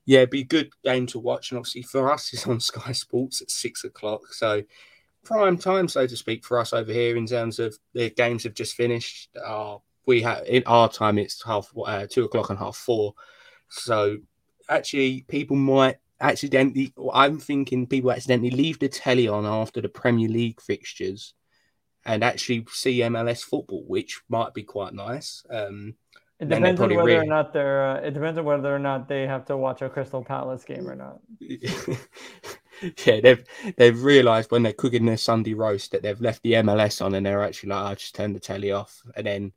yeah, it'd be a good game to watch. And obviously for us, it's on Sky Sports at six o'clock, so prime time, so to speak, for us over here in terms of the games have just finished. Uh, we have in our time it's half uh, two o'clock and half four, so actually people might accidentally, I'm thinking people accidentally leave the telly on after the Premier League fixtures and actually see MLS football, which might be quite nice. Um, it depends on whether or not they're. Uh, it depends on whether or not they have to watch a Crystal Palace game or not. yeah, they've they've realised when they're cooking their Sunday roast that they've left the MLS on, and they're actually like, "I just turn the telly off," and then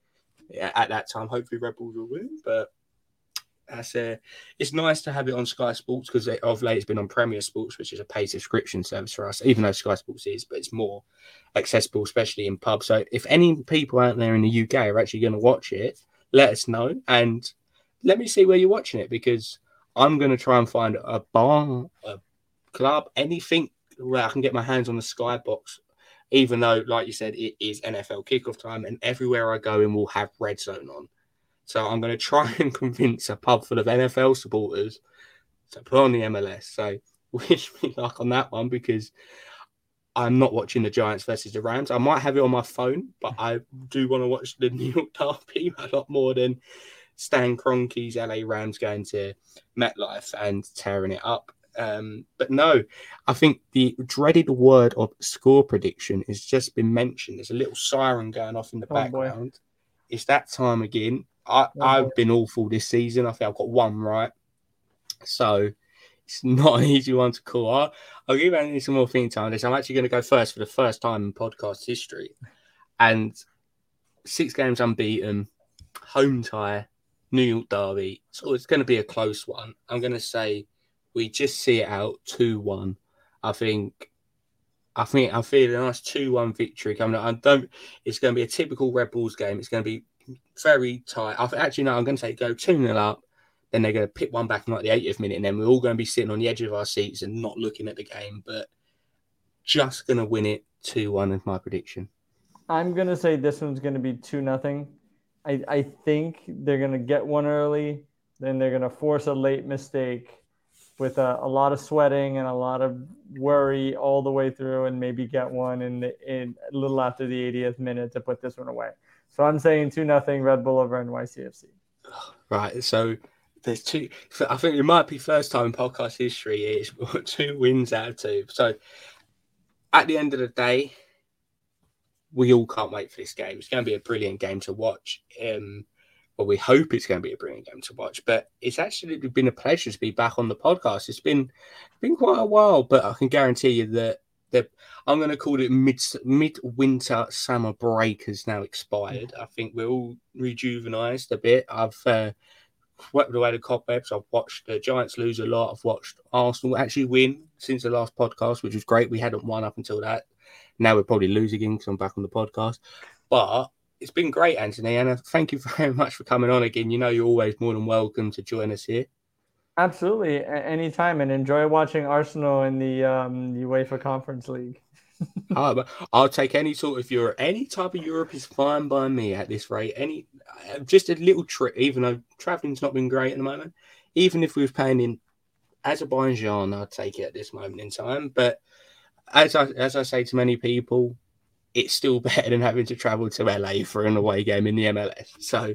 at that time, hopefully Red Bulls will win. But That's it's nice to have it on Sky Sports because of late it's been on Premier Sports, which is a paid subscription service for us. Even though Sky Sports is, but it's more accessible, especially in pubs. So if any people out there in the UK are actually going to watch it, let us know and let me see where you're watching it because I'm going to try and find a bar, a club, anything where I can get my hands on the Sky box. Even though, like you said, it is NFL kickoff time, and everywhere I go in will have red zone on. So I'm going to try and convince a pub full of NFL supporters to put on the MLS. So wish me luck on that one because I'm not watching the Giants versus the Rams. I might have it on my phone, but I do want to watch the New York Derby a lot more than Stan Kroenke's LA Rams going to MetLife and tearing it up. Um, but no, I think the dreaded word of score prediction has just been mentioned. There's a little siren going off in the oh, background. Boy. It's that time again. I, I've been awful this season. I think I've got one right. So it's not an easy one to call. I'll, I'll give Anthony some more thinking time on this. I'm actually going to go first for the first time in podcast history. And six games unbeaten, home tie, New York Derby. So it's going to be a close one. I'm going to say we just see it out 2 1. I think. I think I'm feeling a nice 2 1 victory coming up. I don't, it's going to be a typical Red Bulls game. It's going to be very tight. I actually no, I'm going to say go 2 0 up. Then they're going to pick one back in like the 80th minute, and then we're all going to be sitting on the edge of our seats and not looking at the game, but just going to win it 2 1 is my prediction. I'm going to say this one's going to be 2 nothing. I, I think they're going to get one early, then they're going to force a late mistake with a, a, lot of sweating and a lot of worry all the way through, and maybe get one in, the, in a little after the 80th minute to put this one away. So I'm saying two nothing Red Bull over NYCFC. Right. So there's two. I think it might be first time in podcast history. It's two wins out of two. So at the end of the day, we all can't wait for this game. It's going to be a brilliant game to watch. Um, well, we hope it's going to be a brilliant game to watch. But it's actually been a pleasure to be back on the podcast. It's been been quite a while, but I can guarantee you that the I'm going to call it mid mid winter summer break has now expired. I think we're all rejuvenized a bit. I've uh, swept away the cobwebs. I've watched the Giants lose a lot. I've watched Arsenal actually win since the last podcast, which was great. We hadn't won up until that. Now we're probably losing again because I'm back on the podcast. But it's been great, Anthony, and uh, thank you very much for coming on again. You know, you're always more than welcome to join us here. Absolutely, anytime, and enjoy watching Arsenal in the um, UEFA Conference League. uh, I'll take any sort of Europe. Any type of Europe is fine by me at this rate. Any, uh, just a little trip. Even though traveling's not been great at the moment, even if we were playing in Azerbaijan, I'd take it at this moment in time. But as I as I say to many people, it's still better than having to travel to LA for an away game in the MLS. So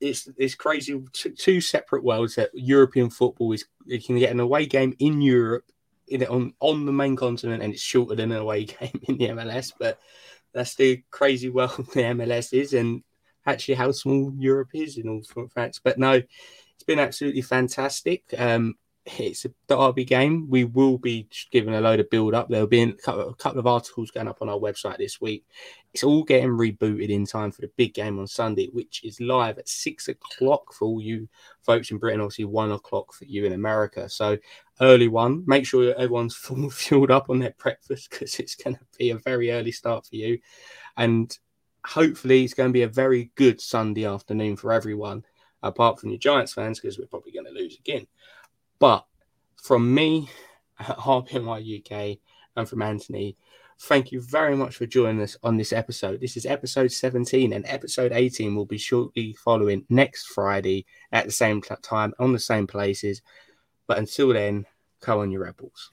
it's it's crazy. Two separate worlds that European football is. You can get an away game in Europe, in on on the main continent, and it's shorter than an away game in the MLS. But that's the crazy world the MLS is, and actually how small Europe is in all facts. But no, it's been absolutely fantastic. Um, it's a derby game. We will be giving a load of build up. There'll be a couple of articles going up on our website this week. It's all getting rebooted in time for the big game on Sunday, which is live at six o'clock for all you folks in Britain. Obviously, one o'clock for you in America. So early one. Make sure everyone's full fueled up on their breakfast because it's going to be a very early start for you, and hopefully it's going to be a very good Sunday afternoon for everyone, apart from your Giants fans because we're probably going to lose again. But from me at RBNY UK and from Anthony, thank you very much for joining us on this episode. This is episode 17, and episode 18 will be shortly following next Friday at the same time on the same places. But until then, come on, your rebels.